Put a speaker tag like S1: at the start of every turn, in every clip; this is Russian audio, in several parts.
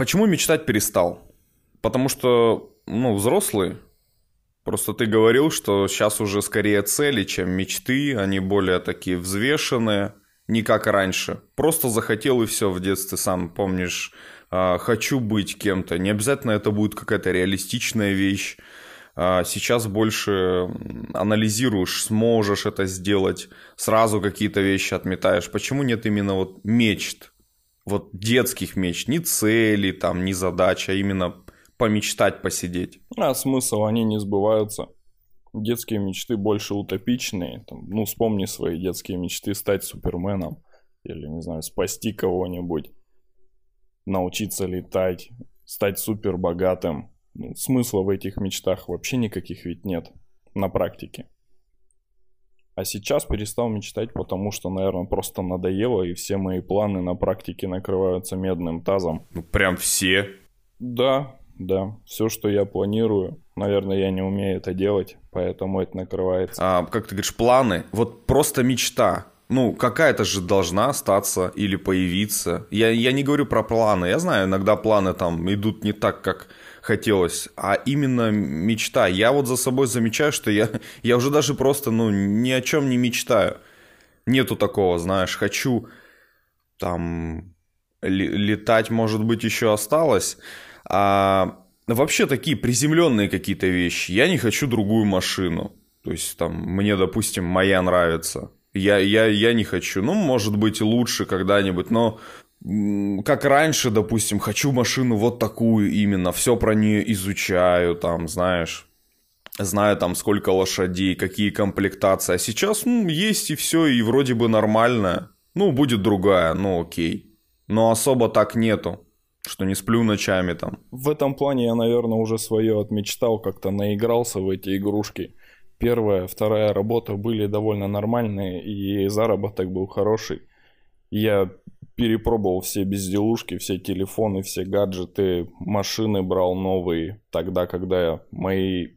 S1: Почему мечтать перестал? Потому что, ну, взрослый. Просто ты говорил, что сейчас уже скорее цели, чем мечты. Они более такие взвешенные, не как раньше. Просто захотел и все в детстве, сам помнишь, а, хочу быть кем-то. Не обязательно это будет какая-то реалистичная вещь. А, сейчас больше анализируешь, сможешь это сделать, сразу какие-то вещи отметаешь. Почему нет именно вот мечт? Вот детских мечт, не цели, там, не задача, а именно помечтать, посидеть.
S2: А смысл, они не сбываются. Детские мечты больше утопичные. Там, ну, вспомни свои детские мечты стать суперменом. Или, не знаю, спасти кого-нибудь. Научиться летать. Стать супер богатым. Ну, смысла в этих мечтах вообще никаких ведь нет на практике. А сейчас перестал мечтать, потому что, наверное, просто надоело, и все мои планы на практике накрываются медным тазом.
S1: Ну, прям все?
S2: Да, да. Все, что я планирую, наверное, я не умею это делать, поэтому это накрывается.
S1: А, как ты говоришь, планы? Вот просто мечта. Ну, какая-то же должна остаться или появиться. Я, я не говорю про планы. Я знаю, иногда планы там идут не так, как хотелось, а именно мечта. Я вот за собой замечаю, что я, я уже даже просто, ну, ни о чем не мечтаю. Нету такого, знаешь, хочу там летать, может быть, еще осталось. А вообще такие приземленные какие-то вещи. Я не хочу другую машину. То есть там мне, допустим, моя нравится. Я, я, я не хочу. Ну, может быть, лучше когда-нибудь, но как раньше, допустим, хочу машину вот такую именно, все про нее изучаю, там, знаешь, знаю там сколько лошадей, какие комплектации. А сейчас, ну, есть и все, и вроде бы нормально. Ну, будет другая, ну окей. Но особо так нету, что не сплю ночами там.
S2: В этом плане я, наверное, уже свое отмечтал, как-то наигрался в эти игрушки. Первая, вторая работа были довольно нормальные, и заработок был хороший. Я перепробовал все безделушки, все телефоны, все гаджеты, машины брал новые, тогда, когда мои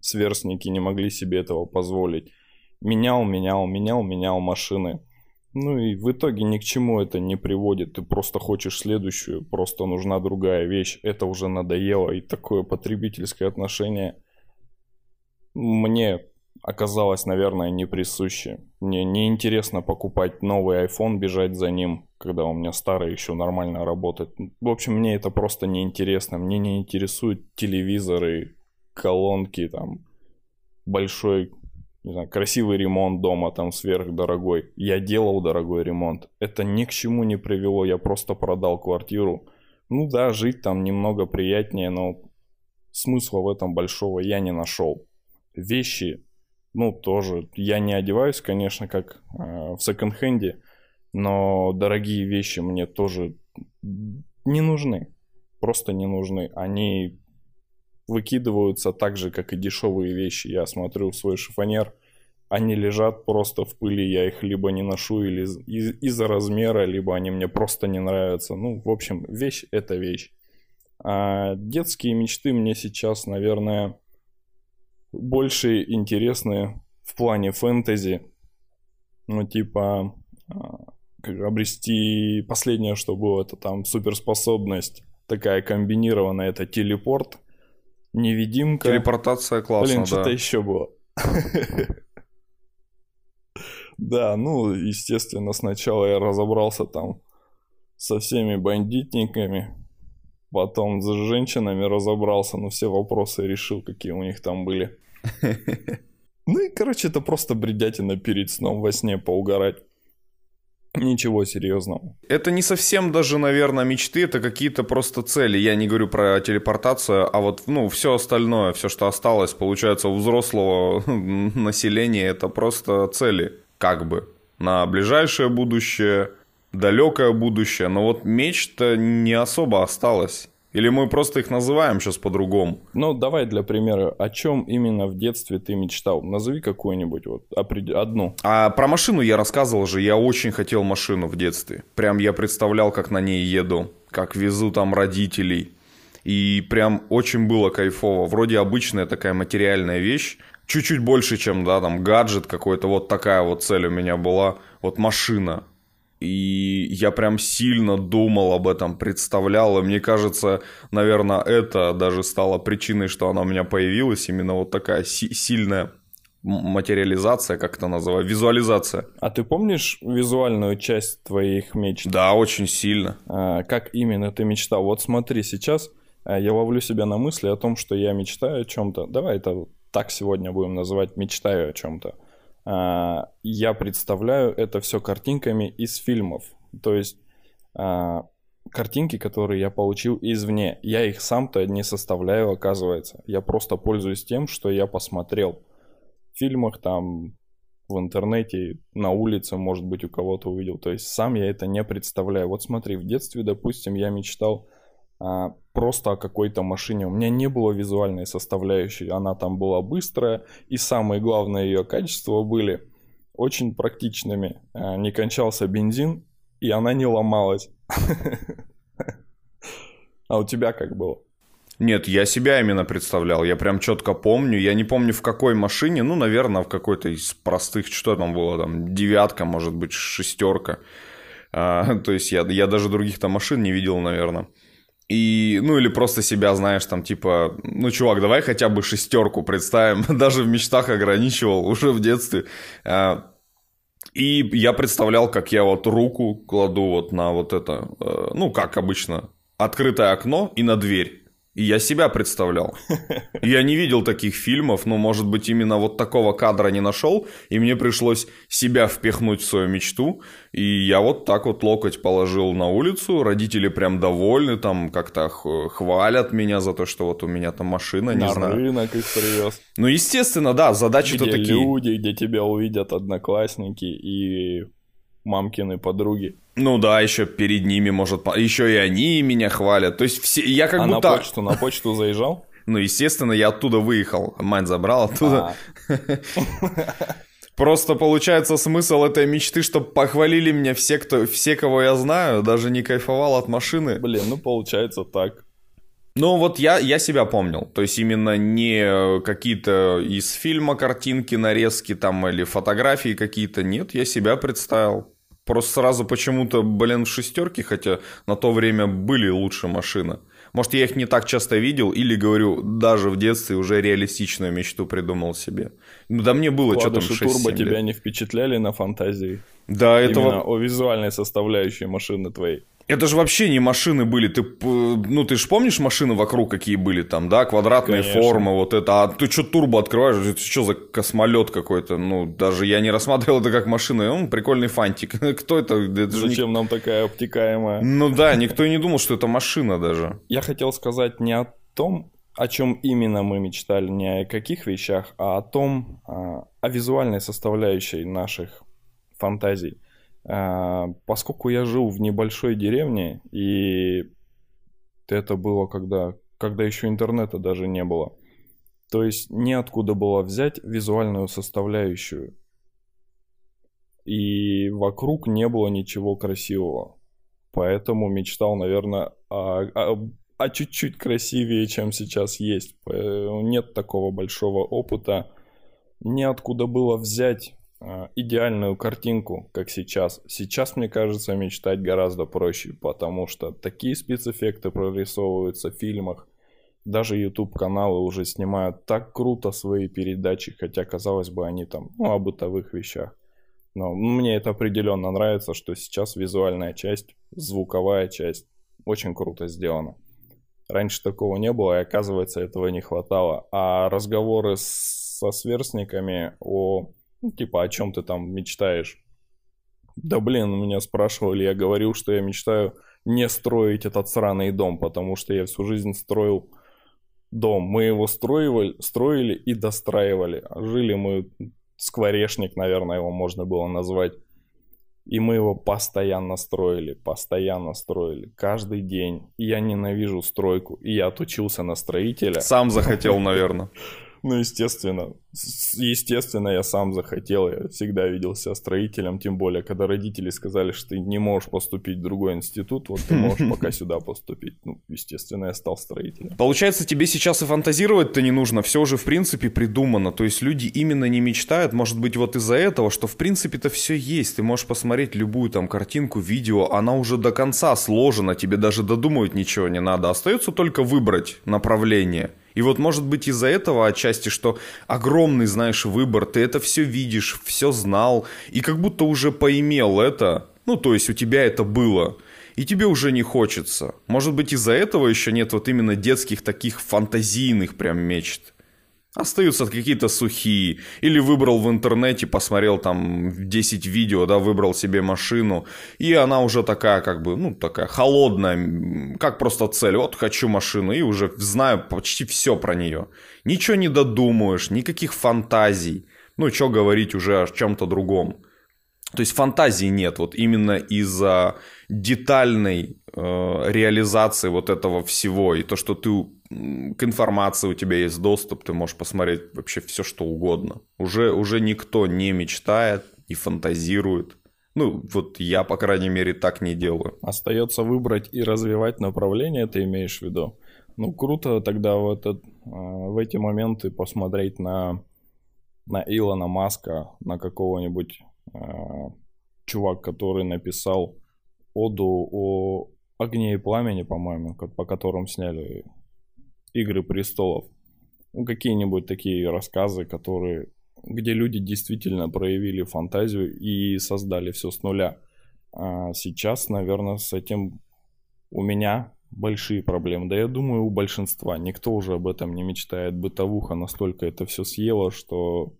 S2: сверстники не могли себе этого позволить. Менял, менял, менял, менял машины. Ну и в итоге ни к чему это не приводит. Ты просто хочешь следующую, просто нужна другая вещь. Это уже надоело. И такое потребительское отношение мне оказалось, наверное, не присуще. Мне неинтересно покупать новый iPhone, бежать за ним, когда у меня старый еще нормально работает. В общем, мне это просто неинтересно. Мне не интересуют телевизоры, колонки, там, большой, не знаю, красивый ремонт дома, там, сверхдорогой. Я делал дорогой ремонт. Это ни к чему не привело, я просто продал квартиру. Ну да, жить там немного приятнее, но смысла в этом большого я не нашел. Вещи ну, тоже. Я не одеваюсь, конечно, как э, в секонд-хенде, но дорогие вещи мне тоже не нужны. Просто не нужны. Они выкидываются так же, как и дешевые вещи. Я смотрю в свой шифонер, они лежат просто в пыли, я их либо не ношу или из- из-за размера, либо они мне просто не нравятся. Ну, в общем, вещь это вещь. А детские мечты мне сейчас, наверное, больше интересны в плане фэнтези. Ну, типа, а, обрести последнее, что было, это там суперспособность такая комбинированная, это телепорт, невидимка.
S1: Телепортация классно,
S2: Блин, что-то еще было. Да, ну, естественно, сначала я разобрался там со всеми бандитниками, потом с женщинами разобрался, но все вопросы решил, какие у них там были. Ну и, короче, это просто бредятина перед сном во сне поугарать. Ничего серьезного.
S1: Это не совсем даже, наверное, мечты, это какие-то просто цели. Я не говорю про телепортацию, а вот, ну, все остальное, все, что осталось, получается, у взрослого населения, это просто цели, как бы, на ближайшее будущее, далекое будущее. Но вот мечта не особо осталась. Или мы просто их называем сейчас по-другому?
S2: Ну, давай для примера, о чем именно в детстве ты мечтал? Назови какую-нибудь, вот, одну.
S1: А про машину я рассказывал же, я очень хотел машину в детстве. Прям я представлял, как на ней еду, как везу там родителей. И прям очень было кайфово. Вроде обычная такая материальная вещь, чуть-чуть больше, чем, да, там, гаджет какой-то, вот такая вот цель у меня была. Вот машина. И я прям сильно думал об этом, представлял, и мне кажется, наверное, это даже стало причиной, что она у меня появилась, именно вот такая си- сильная материализация, как это называют, визуализация.
S2: А ты помнишь визуальную часть твоих мечт?
S1: Да, очень сильно.
S2: А, как именно ты мечтал? Вот смотри, сейчас а, я ловлю себя на мысли о том, что я мечтаю о чем-то. Давай это так сегодня будем называть мечтаю о чем-то. А, я представляю это все картинками из фильмов. То есть а, картинки, которые я получил извне. Я их сам-то не составляю, оказывается. Я просто пользуюсь тем, что я посмотрел в фильмах, там, в интернете, на улице, может быть, у кого-то увидел. То есть сам я это не представляю. Вот смотри, в детстве, допустим, я мечтал просто о какой-то машине. У меня не было визуальной составляющей. Она там была быстрая. И самые главные ее качества были очень практичными. А, не кончался бензин, и она не ломалась. А у тебя как было?
S1: Нет, я себя именно представлял. Я прям четко помню. Я не помню в какой машине. Ну, наверное, в какой-то из простых. Что там было? Там девятка, может быть, шестерка. А, то есть я, я даже других там машин не видел, наверное. И, ну, или просто себя, знаешь, там, типа, ну, чувак, давай хотя бы шестерку представим. Даже в мечтах ограничивал уже в детстве. А, и я представлял, как я вот руку кладу вот на вот это, э, ну, как обычно, открытое окно и на дверь. И я себя представлял. Я не видел таких фильмов, но, может быть, именно вот такого кадра не нашел, и мне пришлось себя впихнуть в свою мечту, и я вот так вот локоть положил на улицу, родители прям довольны, там как-то хвалят меня за то, что вот у меня там машина, не
S2: на
S1: знаю.
S2: рынок их привез.
S1: Ну, естественно, да, задачи-то такие.
S2: люди, где тебя увидят одноклассники и мамкины подруги.
S1: Ну да, еще перед ними, может, еще и они меня хвалят. То есть все, я как
S2: а на
S1: будто...
S2: почту, на почту заезжал?
S1: Ну, естественно, я оттуда выехал. Мать забрала оттуда.
S2: А,
S1: Просто получается смысл этой мечты, чтобы похвалили меня все, кто, все, кого я знаю, даже не кайфовал от машины.
S2: блин, ну получается так.
S1: Ну вот я, я себя помнил, то есть именно не какие-то из фильма картинки, нарезки там или фотографии какие-то, нет, я себя представил. Просто сразу почему-то, блин, в шестерке, хотя на то время были лучше машины. Может, я их не так часто видел, или, говорю, даже в детстве уже реалистичную мечту придумал себе. Ну, да мне было что там
S2: Вкладыши
S1: 6
S2: турбо тебя не впечатляли на фантазии?
S1: Да,
S2: Именно
S1: во-
S2: о визуальной составляющей машины твоей.
S1: Это же вообще не машины были. Ты, ну, ты же помнишь машины вокруг какие были там, да? Квадратные
S2: Конечно.
S1: формы, вот это. А ты что турбо открываешь? Это что за космолет какой-то? Ну, даже я не рассматривал это как машина. Ну, прикольный фантик. Кто это? Это же не-
S2: Зачем нам такая обтекаемая?
S1: Ну да, никто и не думал, что это машина даже.
S2: Я хотел сказать не о том, о чем именно мы мечтали, не о каких вещах, а о том, а, о визуальной составляющей наших фантазий. А, Поскольку я жил в небольшой деревне, и это было когда, когда еще интернета даже не было, то есть неоткуда было взять визуальную составляющую. И вокруг не было ничего красивого. Поэтому мечтал, наверное, о, о- о чуть-чуть красивее, чем сейчас есть. Э, Нет такого большого опыта. Неоткуда было взять идеальную картинку, как сейчас. Сейчас, мне кажется, мечтать гораздо проще, потому что такие спецэффекты прорисовываются в фильмах. Даже YouTube-каналы уже снимают так круто свои передачи, хотя, казалось бы, они там, ну, о бытовых вещах. Но мне это определенно нравится, что сейчас визуальная часть, звуковая часть очень круто сделана. Раньше такого не было, и оказывается, этого не хватало. А разговоры со сверстниками о, типа, о чем ты там мечтаешь? Да блин, меня спрашивали, я говорил, что я мечтаю не строить этот сраный дом, потому что я всю жизнь строил дом. Мы его строили, строили и достраивали. Жили мы скворечник, наверное, его можно было назвать. И мы его постоянно строили, постоянно строили, каждый день. И я ненавижу стройку. И я отучился на строителя.
S1: Сам захотел, наверное.
S2: Ну, естественно. Естественно, я сам захотел. Я всегда видел себя строителем. Тем более, когда родители сказали, что ты не можешь поступить в другой институт, вот ты можешь пока сюда поступить. Ну, естественно, я стал строителем.
S1: Получается, тебе сейчас и фантазировать-то не нужно. Все уже, в принципе, придумано. То есть люди именно не мечтают. Может быть, вот из-за этого, что, в принципе-то, все есть. Ты можешь посмотреть любую там картинку, видео. Она уже до конца сложена. Тебе даже додумывать ничего не надо. Остается только выбрать направление. И вот может быть из-за этого отчасти, что огромный, знаешь, выбор, ты это все видишь, все знал, и как будто уже поимел это, ну то есть у тебя это было, и тебе уже не хочется. Может быть из-за этого еще нет вот именно детских таких фантазийных прям мечт. Остаются какие-то сухие. Или выбрал в интернете, посмотрел там 10 видео, да, выбрал себе машину. И она уже такая, как бы, ну, такая холодная, как просто цель. Вот хочу машину и уже знаю почти все про нее. Ничего не додумаешь, никаких фантазий. Ну, что говорить уже о чем-то другом. То есть фантазии нет, вот именно из-за детальной э, реализации вот этого всего. И то, что ты к информации у тебя есть доступ, ты можешь посмотреть вообще все, что угодно. Уже, уже никто не мечтает и фантазирует. Ну, вот я, по крайней мере, так не делаю.
S2: Остается выбрать и развивать направление, ты имеешь в виду? Ну, круто тогда в, этот, а, в эти моменты посмотреть на, на Илона Маска, на какого-нибудь э, чувак, который написал оду о огне и пламени, по-моему, по которым сняли Игры престолов. Ну, какие-нибудь такие рассказы, которые, где люди действительно проявили фантазию и создали все с нуля. А сейчас, наверное, с этим у меня большие проблемы. Да я думаю, у большинства. Никто уже об этом не мечтает. Бытовуха настолько это все съела, что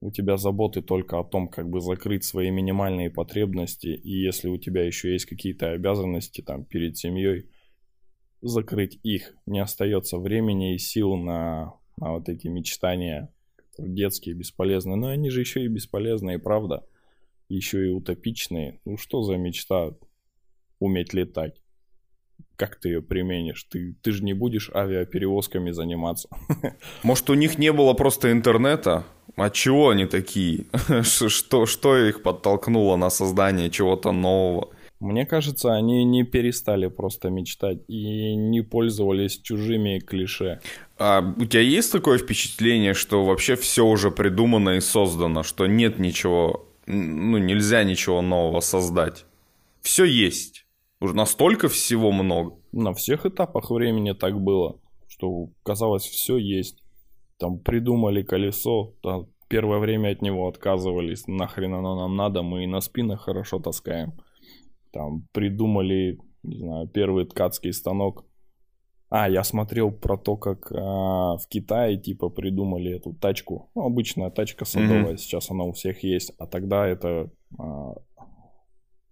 S2: у тебя заботы только о том, как бы закрыть свои минимальные потребности. И если у тебя еще есть какие-то обязанности там перед семьей, закрыть их. Не остается времени и сил на, на вот эти мечтания детские, бесполезные. Но они же еще и бесполезные, правда. Еще и утопичные. Ну что за мечта уметь летать? Как ты ее применишь? Ты, ты же не будешь авиаперевозками заниматься.
S1: Может, у них не было просто интернета? А чего они такие? Что, что их подтолкнуло на создание чего-то нового?
S2: Мне кажется, они не перестали просто мечтать и не пользовались чужими клише.
S1: А у тебя есть такое впечатление, что вообще все уже придумано и создано, что нет ничего, ну нельзя ничего нового создать? Все есть. Уже настолько всего много.
S2: На всех этапах времени так было, что казалось все есть. Там придумали колесо, там первое время от него отказывались, нахрен оно нам надо, мы и на спинах хорошо таскаем там придумали, не знаю, первый ткацкий станок. А, я смотрел про то, как а, в Китае типа придумали эту тачку. Ну, обычная тачка садовая, mm-hmm. сейчас она у всех есть. А тогда это а,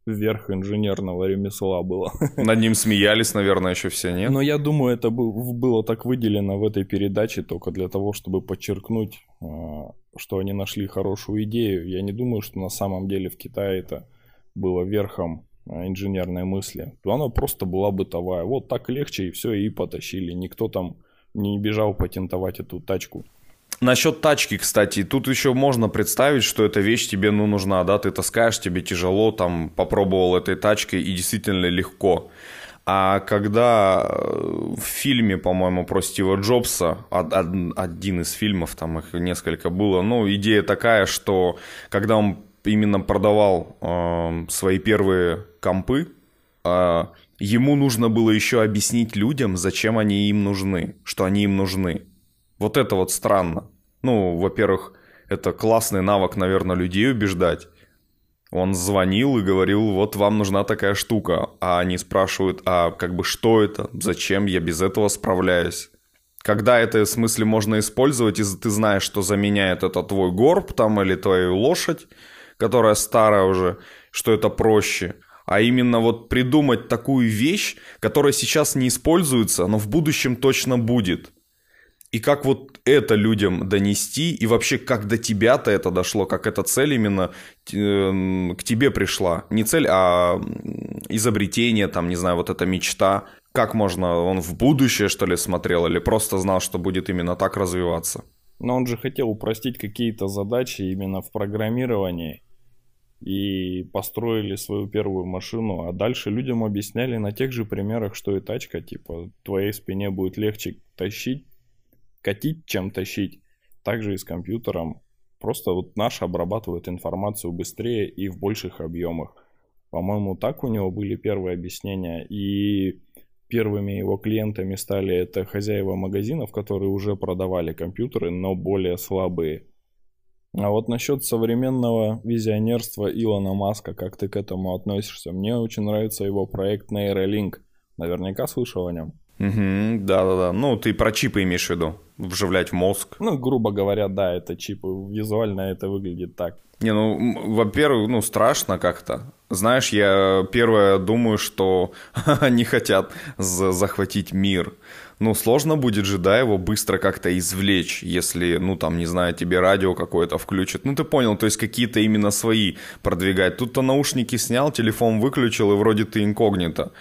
S2: верх инженерного ремесла было.
S1: Над ним смеялись, наверное, еще все, нет?
S2: Но я думаю, это было так выделено в этой передаче только для того, чтобы подчеркнуть, а, что они нашли хорошую идею. Я не думаю, что на самом деле в Китае это было верхом инженерной мысли, то она просто была бытовая. Вот так легче и все, и потащили. Никто там не бежал патентовать эту тачку.
S1: Насчет тачки, кстати, тут еще можно представить, что эта вещь тебе ну, нужна, да, ты таскаешь, тебе тяжело, там, попробовал этой тачкой и действительно легко. А когда э, в фильме, по-моему, про Стива Джобса, один из фильмов, там их несколько было, ну, идея такая, что когда он именно продавал э, свои первые компы, э, ему нужно было еще объяснить людям, зачем они им нужны, что они им нужны. Вот это вот странно. Ну, во-первых, это классный навык, наверное, людей убеждать. Он звонил и говорил, вот вам нужна такая штука. А они спрашивают, а как бы что это, зачем я без этого справляюсь. Когда это в смысле можно использовать, и ты знаешь, что заменяет это твой горб там или твою лошадь, которая старая уже, что это проще. А именно вот придумать такую вещь, которая сейчас не используется, но в будущем точно будет. И как вот это людям донести, и вообще как до тебя-то это дошло, как эта цель именно э, к тебе пришла. Не цель, а изобретение, там, не знаю, вот эта мечта. Как можно, он в будущее, что ли, смотрел, или просто знал, что будет именно так развиваться?
S2: Но он же хотел упростить какие-то задачи именно в программировании и построили свою первую машину, а дальше людям объясняли на тех же примерах, что и тачка, типа, твоей спине будет легче тащить, катить, чем тащить. Также и с компьютером. Просто вот наш обрабатывает информацию быстрее и в больших объемах. По-моему, так у него были первые объяснения. И первыми его клиентами стали это хозяева магазинов, которые уже продавали компьютеры, но более слабые. А вот насчет современного визионерства Илона Маска, как ты к этому относишься? Мне очень нравится его проект Neuralink. Наверняка слышал о нем.
S1: Угу, да-да-да. Ну, ты про чипы имеешь в виду? Вживлять в мозг?
S2: Ну, грубо говоря, да, это чипы. Визуально это выглядит так.
S1: Не, ну, во-первых, ну, страшно как-то. Знаешь, я первое думаю, что они хотят захватить мир. Ну, сложно будет же, да, его быстро как-то извлечь, если, ну, там, не знаю, тебе радио какое-то включат. Ну, ты понял, то есть какие-то именно свои продвигать. Тут-то наушники снял, телефон выключил, и вроде ты инкогнито.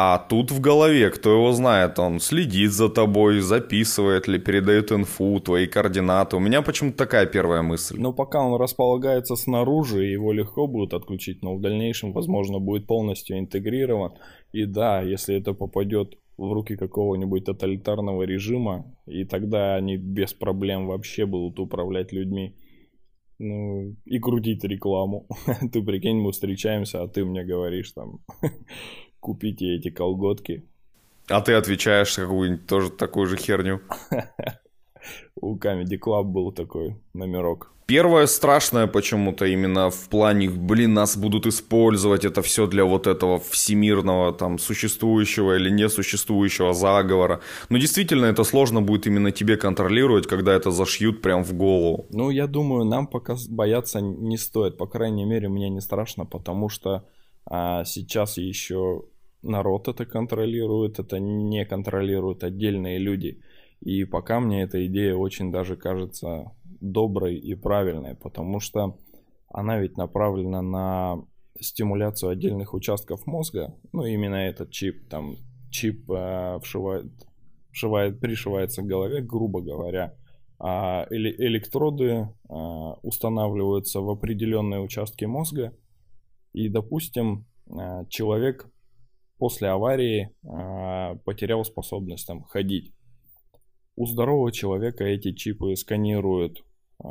S1: А тут в голове, кто его знает, он следит за тобой, записывает ли, передает инфу, твои координаты. У меня почему-то такая первая мысль.
S2: Но пока он располагается снаружи, его легко будет отключить, но в дальнейшем, возможно, будет полностью интегрирован. И да, если это попадет в руки какого-нибудь тоталитарного режима, и тогда они без проблем вообще будут управлять людьми. Ну, и крутить рекламу. ты прикинь, мы встречаемся, а ты мне говоришь там, купите эти колготки.
S1: А ты отвечаешь какую-нибудь тоже такую же херню.
S2: У Comedy Club был такой номерок.
S1: Первое страшное почему-то именно в плане, блин, нас будут использовать это все для вот этого всемирного там существующего или несуществующего заговора. Но действительно это сложно будет именно тебе контролировать, когда это зашьют прям в голову.
S2: Ну, я думаю, нам пока бояться не стоит. По крайней мере, мне не страшно, потому что а, сейчас еще народ это контролирует, это не контролируют отдельные люди. И пока мне эта идея очень даже кажется доброй и правильной, потому что она ведь направлена на стимуляцию отдельных участков мозга. Ну, именно этот чип, там, чип э, вшивает, вшивает, пришивается к голове, грубо говоря. А электроды э, устанавливаются в определенные участки мозга. И, допустим, э, человек после аварии э, потерял способность там ходить. У здорового человека эти чипы сканируют э,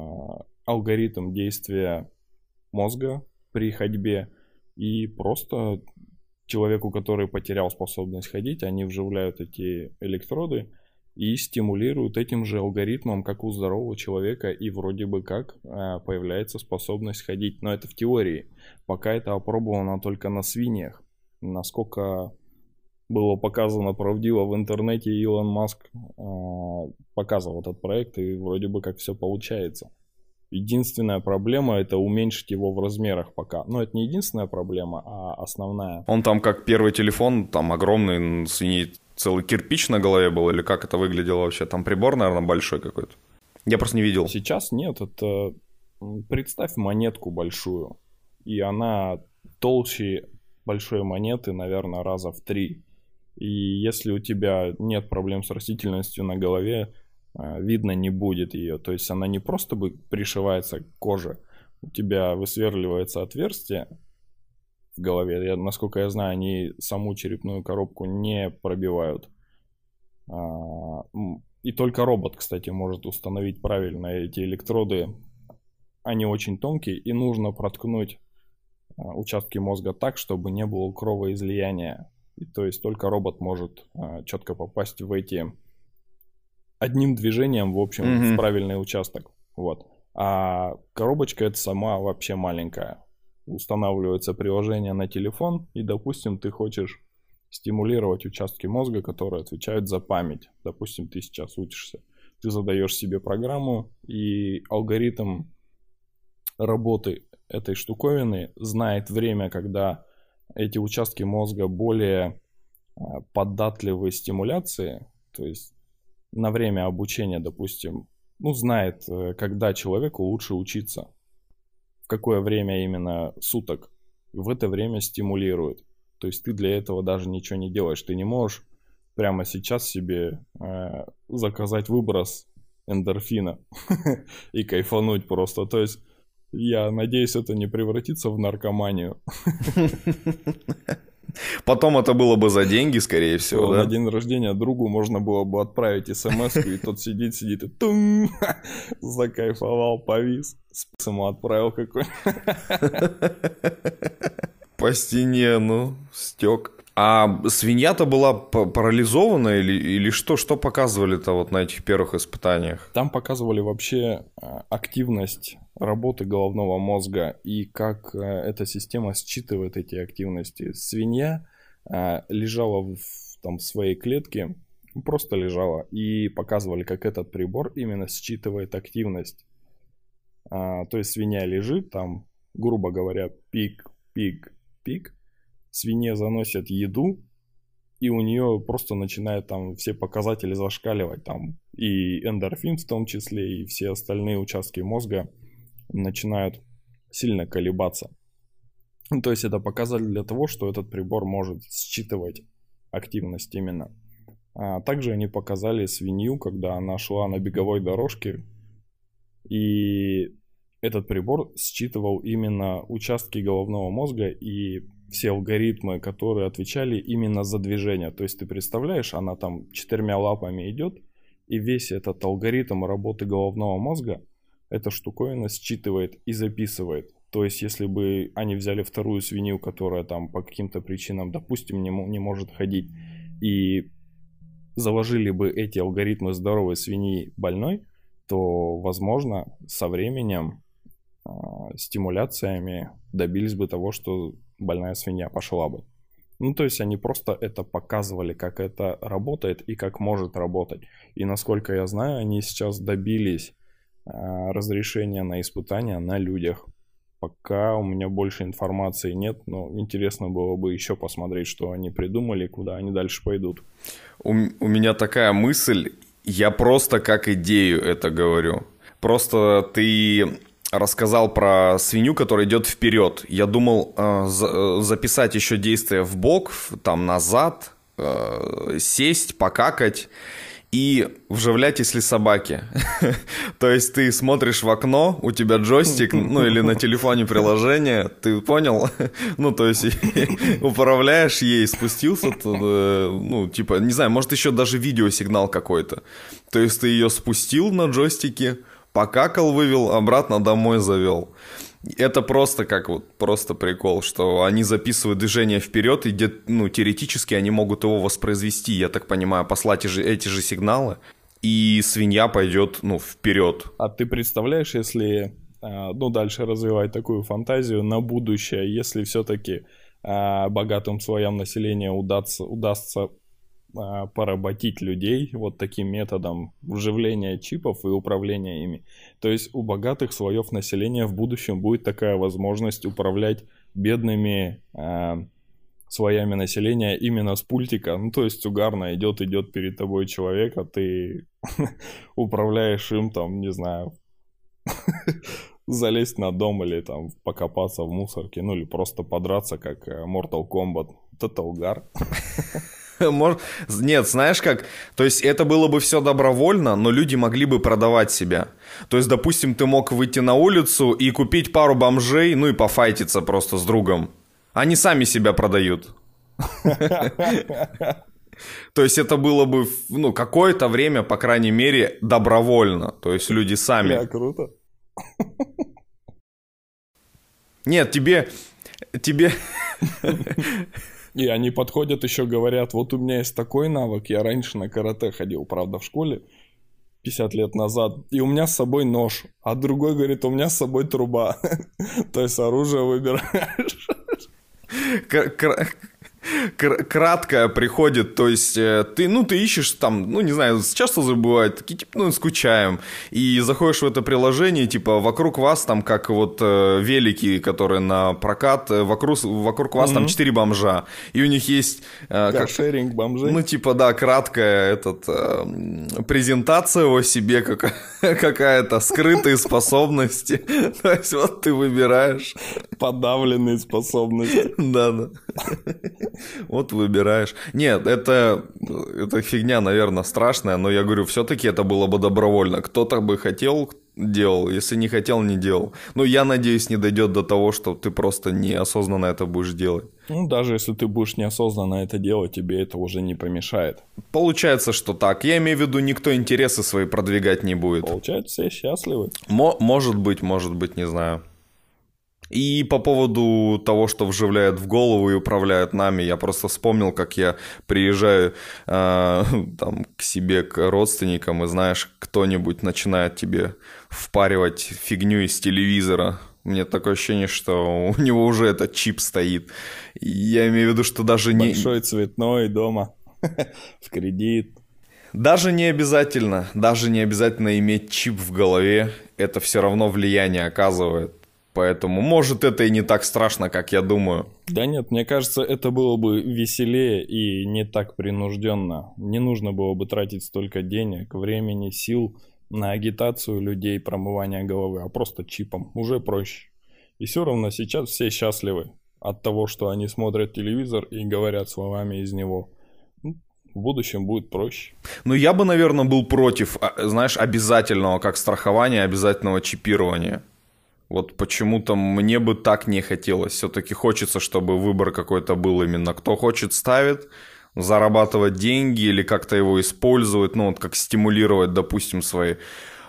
S2: алгоритм действия мозга при ходьбе и просто человеку, который потерял способность ходить, они вживляют эти электроды и стимулируют этим же алгоритмом, как у здорового человека, и вроде бы как э, появляется способность ходить. Но это в теории. Пока это опробовано только на свиньях. Насколько было показано правдиво в интернете, Илон Маск э, показывал этот проект, и вроде бы как все получается. Единственная проблема это уменьшить его в размерах пока. Но это не единственная проблема, а основная.
S1: Он там как первый телефон, там огромный, свиньи целый кирпич на голове был, или как это выглядело вообще? Там прибор, наверное, большой какой-то. Я просто не видел.
S2: Сейчас нет, это... Представь монетку большую, и она толще большой монеты, наверное, раза в три. И если у тебя нет проблем с растительностью на голове, а, видно не будет ее. То есть она не просто бы пришивается к коже, у тебя высверливается отверстие в голове. Я, насколько я знаю, они саму черепную коробку не пробивают. А, и только робот, кстати, может установить правильно эти электроды. Они очень тонкие, и нужно проткнуть а, участки мозга так, чтобы не было кровоизлияния. И то есть только робот может а, четко попасть в эти одним движением, в общем, mm-hmm. в правильный участок. Вот. А коробочка это сама вообще маленькая. Устанавливается приложение на телефон, и, допустим, ты хочешь стимулировать участки мозга, которые отвечают за память. Допустим, ты сейчас учишься. Ты задаешь себе программу, и алгоритм работы этой штуковины знает время, когда эти участки мозга более а, податливы стимуляции, то есть на время обучения, допустим, ну, знает, э, когда человеку лучше учиться, какое время именно суток, в это время стимулирует. То есть ты для этого даже ничего не делаешь, ты не можешь прямо сейчас себе э, заказать выброс эндорфина и кайфануть просто. То есть я надеюсь, это не превратится в наркоманию.
S1: Потом это было бы за деньги, скорее всего,
S2: да? На день рождения другу можно было бы отправить смс и тот сидит, сидит и тум, закайфовал, повис, ему отправил какой
S1: По стене, ну, стек. А свинья-то была парализована или, или что? Что показывали-то вот на этих первых испытаниях?
S2: Там показывали вообще а, активность работы головного мозга и как а, эта система считывает эти активности. Свинья а, лежала в, там, своей клетке, просто лежала, и показывали, как этот прибор именно считывает активность. То есть свинья лежит, там, грубо говоря, пик, пик, пик, свинье заносят еду, и у нее просто начинают там все показатели зашкаливать, там и эндорфин в том числе, и все остальные участки мозга начинают сильно колебаться. Ну, то есть это показатель для того, что этот прибор может считывать активность именно. А также они показали свинью, когда она шла на беговой дорожке, и этот прибор считывал именно участки головного мозга и все алгоритмы, которые отвечали именно за движение. То есть ты представляешь, она там четырьмя лапами идет, и весь этот алгоритм работы головного мозга эта штуковина считывает и записывает. То есть, если бы они взяли вторую свинью, которая там по каким-то причинам, допустим, не, не может ходить, и заложили бы эти алгоритмы здоровой свиньи больной, то, возможно, со временем э, стимуляциями добились бы того, что больная свинья пошла бы. Ну, то есть они просто это показывали, как это работает и как может работать. И насколько я знаю, они сейчас добились э, разрешения на испытания на людях. Пока у меня больше информации нет, но интересно было бы еще посмотреть, что они придумали, куда они дальше пойдут.
S1: У, у меня такая мысль, я просто как идею это говорю. Просто ты рассказал про свинью, которая идет вперед. Я думал э, за, записать еще действия в бок, там назад, э, сесть, покакать и вживлять, если собаки. То есть ты смотришь в окно, у тебя джойстик, ну или на телефоне приложение, ты понял? ну, то есть управляешь ей, спустился, туда, ну, типа, не знаю, может еще даже видеосигнал какой-то. То есть ты ее спустил на джойстике, покакал, вывел, обратно домой завел. Это просто как вот просто прикол, что они записывают движение вперед, и где, ну, теоретически они могут его воспроизвести, я так понимаю, послать же, эти же сигналы, и свинья пойдет, ну, вперед.
S2: А ты представляешь, если, а, ну, дальше развивать такую фантазию на будущее, если все-таки а, богатым слоям населения удастся, удастся а, поработить людей вот таким методом вживления чипов и управления ими. То есть у богатых слоев населения в будущем будет такая возможность управлять бедными э, слоями населения именно с пультика. Ну, то есть угарно идет, идет перед тобой человек, а ты управляешь им там, не знаю, залезть на дом или там покопаться в мусорке, ну или просто подраться, как э, Mortal Kombat. Это угар.
S1: Нет, знаешь как? То есть это было бы все добровольно, но люди могли бы продавать себя. То есть, допустим, ты мог выйти на улицу и купить пару бомжей, ну и пофайтиться просто с другом. Они сами себя продают. То есть это было бы, ну, какое-то время, по крайней мере, добровольно. То есть люди сами.
S2: Да, круто.
S1: Нет, тебе... Тебе...
S2: И они подходят еще говорят, вот у меня есть такой навык, я раньше на карате ходил, правда, в школе, 50 лет назад, и у меня с собой нож, а другой говорит, у меня с собой труба. То есть оружие выбираешь
S1: краткое приходит, то есть э, ты, ну, ты ищешь там, ну, не знаю, часто забывают, такие, типа, ну, скучаем, и заходишь в это приложение, типа, вокруг вас там, как вот э, велики, которые на прокат, э, вокруг, вокруг вас mm-hmm. там четыре бомжа, и у них есть...
S2: Э, как, шеринг бомжей.
S1: Ну, типа, да, краткая этот, э, презентация о себе как, какая-то, скрытые способности, то есть вот ты выбираешь.
S2: Подавленные способности.
S1: Да-да. Вот выбираешь. Нет, это, это фигня, наверное, страшная, но я говорю, все-таки это было бы добровольно. Кто-то бы хотел, делал, если не хотел, не делал. Но я надеюсь, не дойдет до того, что ты просто неосознанно это будешь делать.
S2: Ну, даже если ты будешь неосознанно это делать, тебе это уже не помешает.
S1: Получается, что так. Я имею в виду, никто интересы свои продвигать не будет.
S2: Получается, все счастливы.
S1: Мо- может быть, может быть, не знаю. И по поводу того, что вживляет в голову и управляет нами, я просто вспомнил, как я приезжаю э, там, к себе, к родственникам, и знаешь, кто-нибудь начинает тебе впаривать фигню из телевизора. Мне такое ощущение, что у него уже этот чип стоит. Я имею в виду, что даже
S2: Большой не... Большой цветной дома в кредит.
S1: Даже не обязательно, даже не обязательно иметь чип в голове, это все равно влияние оказывает. Поэтому, может, это и не так страшно, как я думаю.
S2: Да нет, мне кажется, это было бы веселее и не так принужденно. Не нужно было бы тратить столько денег, времени, сил на агитацию людей, промывание головы, а просто чипом. Уже проще. И все равно сейчас все счастливы от того, что они смотрят телевизор и говорят словами из него. Ну, в будущем будет проще.
S1: Ну, я бы, наверное, был против, а, знаешь, обязательного, как страхования, обязательного чипирования. Вот почему-то мне бы так не хотелось. Все-таки хочется, чтобы выбор какой-то был именно кто хочет ставит, зарабатывать деньги или как-то его использовать, ну вот как стимулировать, допустим, свои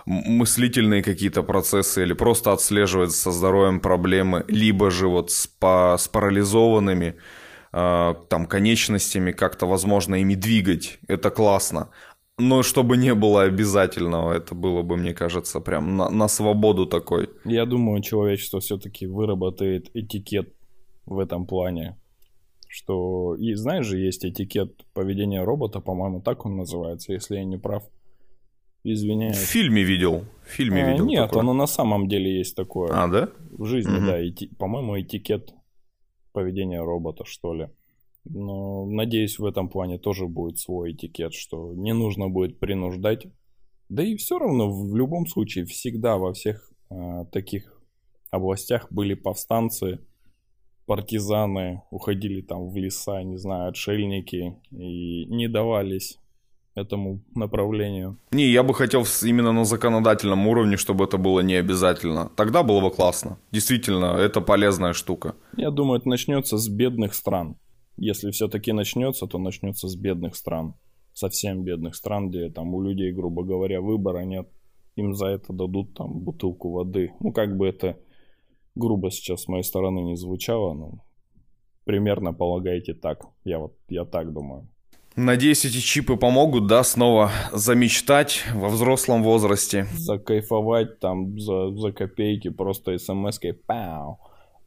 S1: мыслительные какие-то процессы или просто отслеживать со здоровьем проблемы, либо же вот с, по, с парализованными э, там конечностями как-то возможно ими двигать. Это классно. Но чтобы не было обязательного, это было бы, мне кажется, прям на, на свободу такой.
S2: Я думаю, человечество все-таки выработает этикет в этом плане. Что, и знаешь же, есть этикет поведения робота, по-моему, так он называется, если я не прав. Извиняюсь. В
S1: фильме видел. В фильме а, видел.
S2: Нет, такое. оно на самом деле есть такое.
S1: А, да?
S2: В жизни, угу. да. Эти, по-моему, этикет поведения робота, что ли. Но надеюсь, в этом плане тоже будет свой этикет, что не нужно будет принуждать. Да и все равно в любом случае всегда во всех э, таких областях были повстанцы, партизаны, уходили там в леса, не знаю, отшельники и не давались этому направлению.
S1: Не, я бы хотел именно на законодательном уровне, чтобы это было не обязательно. Тогда было бы классно. Действительно, это полезная штука.
S2: Я думаю, это начнется с бедных стран если все-таки начнется, то начнется с бедных стран. Совсем бедных стран, где там у людей, грубо говоря, выбора нет. Им за это дадут там бутылку воды. Ну, как бы это грубо сейчас с моей стороны не звучало, но примерно полагайте так. Я вот, я так думаю.
S1: Надеюсь, эти чипы помогут, да, снова замечтать во взрослом возрасте.
S2: Закайфовать там за, за копейки, просто смс-кой, пау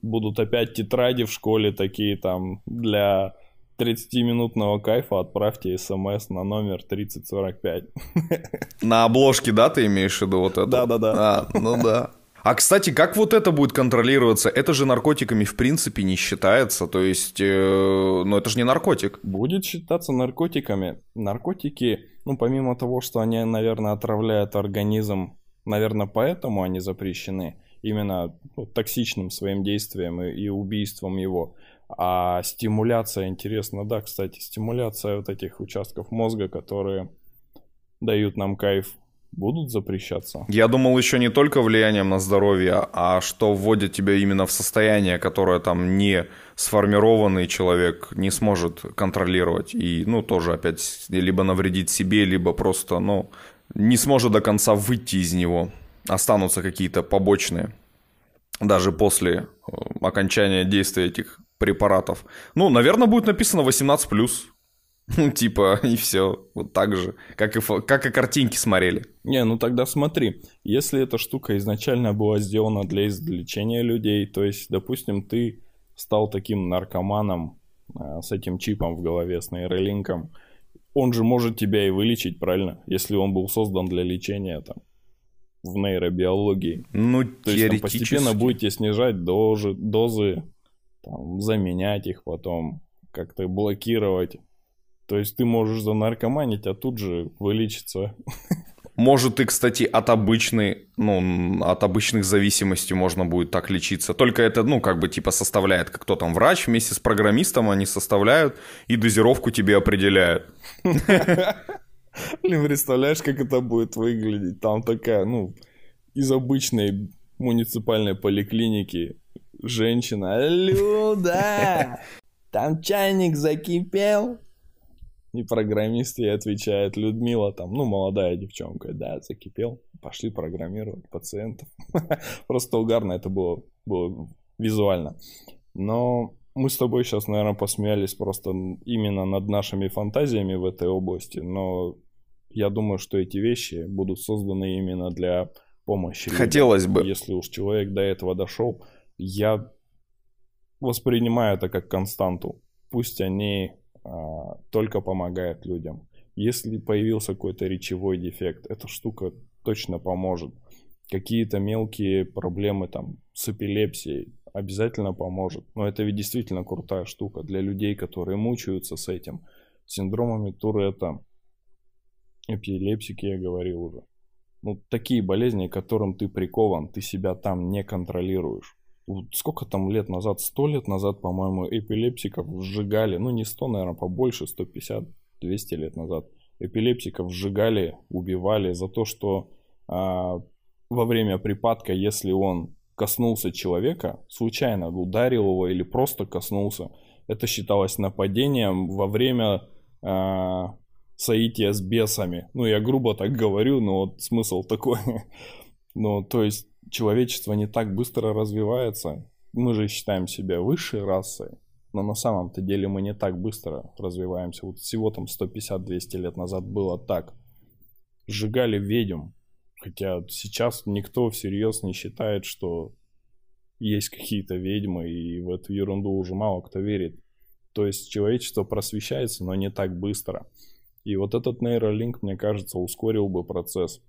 S2: будут опять тетради в школе такие там для 30-минутного кайфа отправьте смс на номер 3045.
S1: На обложке, да, ты имеешь в виду вот это?
S2: Да-да-да.
S1: А, ну да. А, кстати, как вот это будет контролироваться? Это же наркотиками в принципе не считается, то есть, э, ну это же не наркотик.
S2: Будет считаться наркотиками. Наркотики, ну помимо того, что они, наверное, отравляют организм, наверное, поэтому они запрещены именно ну, токсичным своим действием и, и убийством его. А стимуляция, интересно, да, кстати, стимуляция вот этих участков мозга, которые дают нам кайф, будут запрещаться?
S1: Я думал еще не только влиянием на здоровье, а что вводит тебя именно в состояние, которое там не сформированный человек не сможет контролировать. И, ну, тоже опять либо навредить себе, либо просто, ну, не сможет до конца выйти из него останутся какие-то побочные, даже после э, окончания действия этих препаратов. Ну, наверное, будет написано 18+. Типа, и все. Вот так же. Как и, как и картинки смотрели.
S2: Не, ну тогда смотри. Если эта штука изначально была сделана для излечения людей, то есть, допустим, ты стал таким наркоманом э, с этим чипом в голове, с нейролинком, он же может тебя и вылечить, правильно? Если он был создан для лечения там в нейробиологии.
S1: Ну,
S2: То есть там постепенно будете снижать дозы, дозы там, заменять их потом, как-то блокировать. То есть ты можешь занаркоманить, а тут же вылечиться.
S1: Может и, кстати, от обычной, ну, от обычных зависимостей можно будет так лечиться. Только это, ну, как бы, типа, составляет, кто там врач вместе с программистом, они составляют и дозировку тебе определяют.
S2: Блин, представляешь, как это будет выглядеть? Там такая, ну, из обычной муниципальной поликлиники женщина. Люда, там чайник закипел. И программист ей отвечает, Людмила там, ну, молодая девчонка, да, закипел, пошли программировать пациентов. Просто угарно это было, было визуально. Но мы с тобой сейчас, наверное, посмеялись просто именно над нашими фантазиями в этой области, но я думаю, что эти вещи будут созданы именно для помощи.
S1: Хотелось
S2: людям.
S1: бы.
S2: Если уж человек до этого дошел, я воспринимаю это как константу. Пусть они а, только помогают людям. Если появился какой-то речевой дефект, эта штука точно поможет. Какие-то мелкие проблемы там с эпилепсией обязательно поможет. Но это ведь действительно крутая штука для людей, которые мучаются с этим. Синдромами Туретта, эпилепсики я говорил уже. Ну, такие болезни, которым ты прикован, ты себя там не контролируешь. Сколько там лет назад, сто лет назад, по-моему, эпилепсиков сжигали, ну не сто, наверное, побольше, 150, 200 лет назад. Эпилепсиков сжигали, убивали за то, что а, во время припадка, если он коснулся человека, случайно ударил его или просто коснулся, это считалось нападением во время а, соития с бесами. Ну, я грубо так говорю, но вот смысл такой. Ну, то есть человечество не так быстро развивается. Мы же считаем себя высшей расой, но на самом-то деле мы не так быстро развиваемся. Вот всего там 150-200 лет назад было так. Сжигали ведьм. Хотя сейчас никто всерьез не считает, что есть какие-то ведьмы, и в эту ерунду уже мало кто верит. То есть человечество просвещается, но не так быстро. И вот этот нейролинк, мне кажется, ускорил бы процесс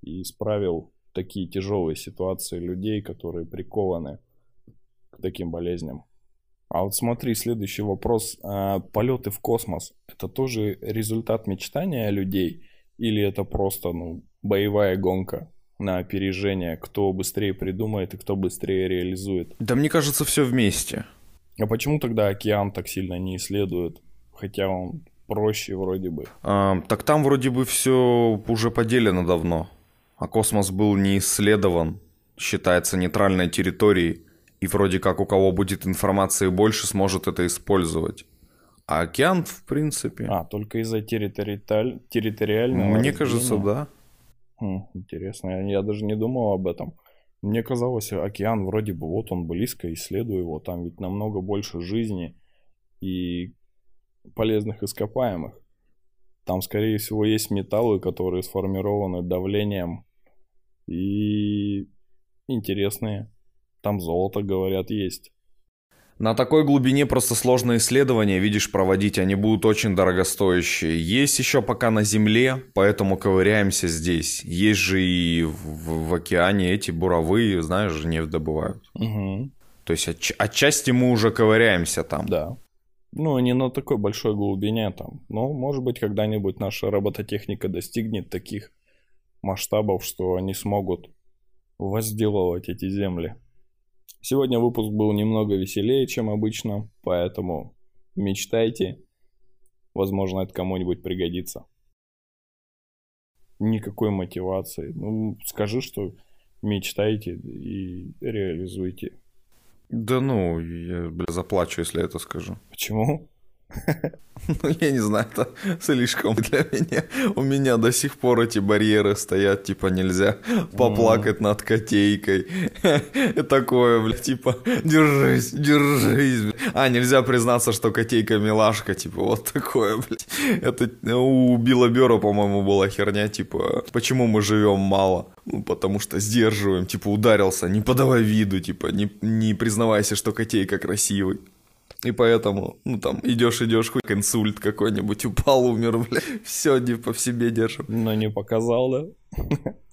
S2: и исправил такие тяжелые ситуации людей, которые прикованы к таким болезням. А вот смотри, следующий вопрос. А, полеты в космос – это тоже результат мечтания людей или это просто ну, боевая гонка на опережение, кто быстрее придумает и кто быстрее реализует?
S1: Да мне кажется, все вместе.
S2: А почему тогда океан так сильно не исследует, хотя он проще вроде бы.
S1: А, так там вроде бы все уже поделено давно. А космос был не исследован, считается нейтральной территорией, и вроде как у кого будет информации больше, сможет это использовать. А океан, в принципе...
S2: А, только из-за территори... территориального
S1: Мне разделения? кажется, да.
S2: Хм, интересно, я, я даже не думал об этом. Мне казалось, океан вроде бы вот он близко, исследую его, там ведь намного больше жизни. И полезных ископаемых. Там, скорее всего, есть металлы, которые сформированы давлением и интересные. Там золото, говорят, есть.
S1: На такой глубине просто сложные исследования, видишь, проводить, они будут очень дорогостоящие. Есть еще пока на Земле, поэтому ковыряемся здесь. Есть же и в, в океане эти буровые, знаешь, нефть добывают.
S2: Угу.
S1: То есть отч- отчасти мы уже ковыряемся там.
S2: Да. Ну, не на такой большой глубине там. Но, может быть, когда-нибудь наша робототехника достигнет таких масштабов, что они смогут возделывать эти земли. Сегодня выпуск был немного веселее, чем обычно, поэтому мечтайте. Возможно, это кому-нибудь пригодится. Никакой мотивации. Ну, скажи, что мечтайте и реализуйте.
S1: Да ну, я, бля, заплачу, если это скажу.
S2: Почему?
S1: Ну, я не знаю, это слишком для меня. У меня до сих пор эти барьеры стоят, типа, нельзя поплакать над котейкой. Такое, бля, типа, держись, держись. А, нельзя признаться, что котейка милашка, типа, вот такое, блядь. Это у Билла Бера, по-моему, была херня, типа, почему мы живем мало? Ну, потому что сдерживаем, типа, ударился, не подавай виду, типа, не, не признавайся, что котейка красивый. И поэтому, ну там, идешь, идешь, хуй инсульт какой-нибудь упал, умер, бля. Все, не по себе держим.
S2: Но не показал, да?